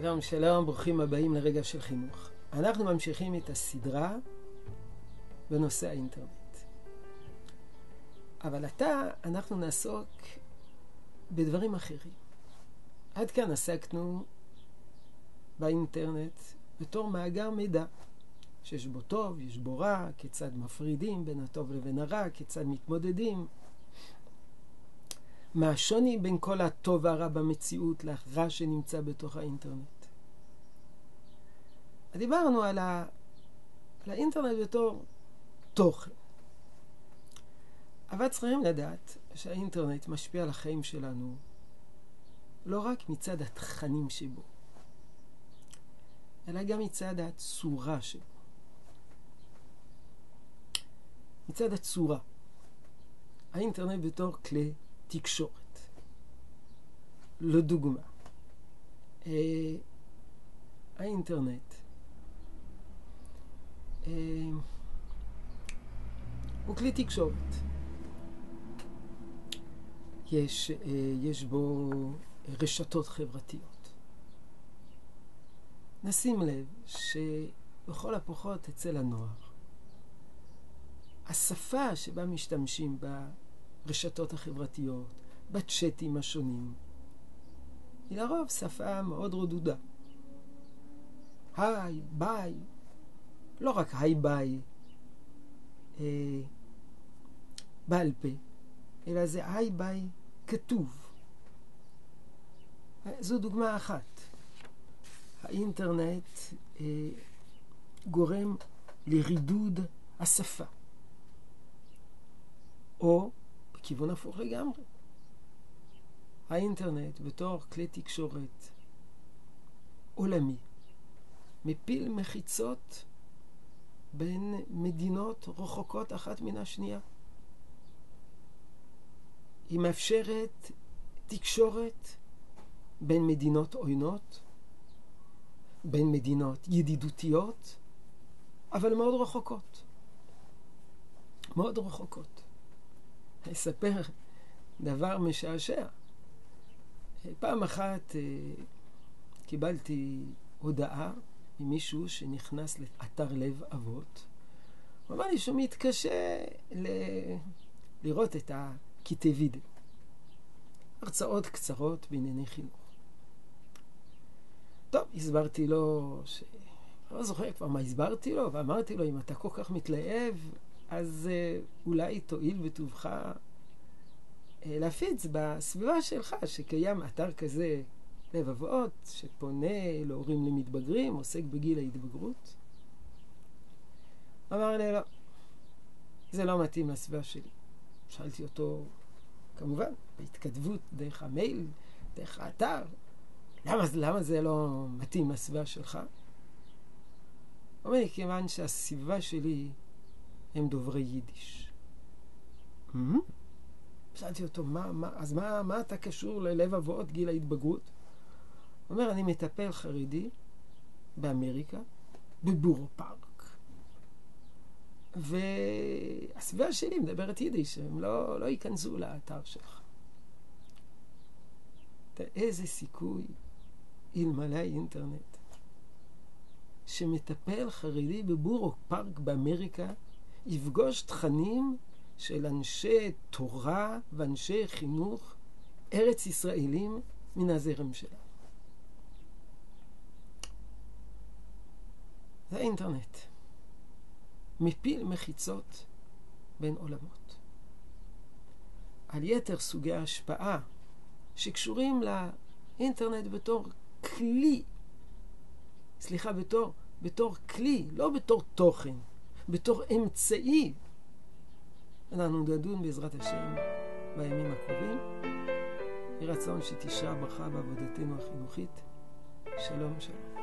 שלום, שלום, ברוכים הבאים לרגע של חינוך. אנחנו ממשיכים את הסדרה בנושא האינטרנט. אבל עתה אנחנו נעסוק בדברים אחרים. עד כאן עסקנו באינטרנט בתור מאגר מידע, שיש בו טוב, יש בו רע, כיצד מפרידים בין הטוב לבין הרע, כיצד מתמודדים. מה השוני בין כל הטוב והרע במציאות לרע שנמצא בתוך האינטרנט. דיברנו על, ה... על האינטרנט בתור תוכן. אבל צריכים לדעת שהאינטרנט משפיע על החיים שלנו לא רק מצד התכנים שבו, אלא גם מצד הצורה שבו. מצד הצורה. האינטרנט בתור כלי תקשורת. לדוגמה, אה, האינטרנט אה, הוא כלי תקשורת. יש, אה, יש בו רשתות חברתיות. נשים לב שבכל הפחות אצל הנוער, השפה שבה משתמשים ברשתות החברתיות, בצ'אטים השונים, היא לרוב שפה מאוד רדודה. היי, ביי, לא רק היי ביי אה, בעל פה, אלא זה היי ביי כתוב. זו דוגמה אחת. האינטרנט אה, גורם לרידוד השפה. או בכיוון הפוך לגמרי. האינטרנט בתור כלי תקשורת עולמי מפיל מחיצות בין מדינות רחוקות אחת מן השנייה. היא מאפשרת תקשורת בין מדינות עוינות, בין מדינות ידידותיות, אבל מאוד רחוקות. מאוד רחוקות. אספר דבר משעשע. פעם אחת אה, קיבלתי הודעה ממישהו שנכנס לאתר לב אבות. הוא אמר לי שהוא מתקשה ל... לראות את הקטעי וידאו. הרצאות קצרות בענייני חינוך. טוב, הסברתי לו ש... לא זוכר כבר מה הסברתי לו, ואמרתי לו, אם אתה כל כך מתלהב, אז uh, אולי תואיל בטובך uh, להפיץ בסביבה שלך, שקיים אתר כזה לב אבות, שפונה להורים למתבגרים, עוסק בגיל ההתבגרות. אמר לי, לא, זה לא מתאים לסביבה שלי. שאלתי אותו, כמובן, בהתכתבות דרך המייל, דרך האתר, למה, למה זה לא מתאים לסביבה שלך? הוא אומר לי, כיוון שהסביבה שלי הם דוברי יידיש. Mm-hmm. שאלתי אותו, מה, מה, אז מה, מה אתה קשור ללב אבות גיל ההתבגרות? הוא אומר, אני מטפל חרדי באמריקה, בבורו פארק. והסביבה שלי מדברת יידיש, הם לא, לא ייכנסו לאתר שלך. איזה סיכוי, אלמלא האינטרנט, שמטפל חרדי בבורו פארק באמריקה יפגוש תכנים של אנשי תורה ואנשי חינוך ארץ ישראלים מן הזרם שלנו. זה האינטרנט. מפיל מחיצות בין עולמות. על יתר סוגי ההשפעה שקשורים לאינטרנט בתור כלי, סליחה, בתור, בתור כלי, לא בתור תוכן, בתור אמצעי. אנחנו נדון בעזרת השם בימים הקרובים. יהי רצון שתשרה ברכה בעבודתנו החינוכית. שלום שלום.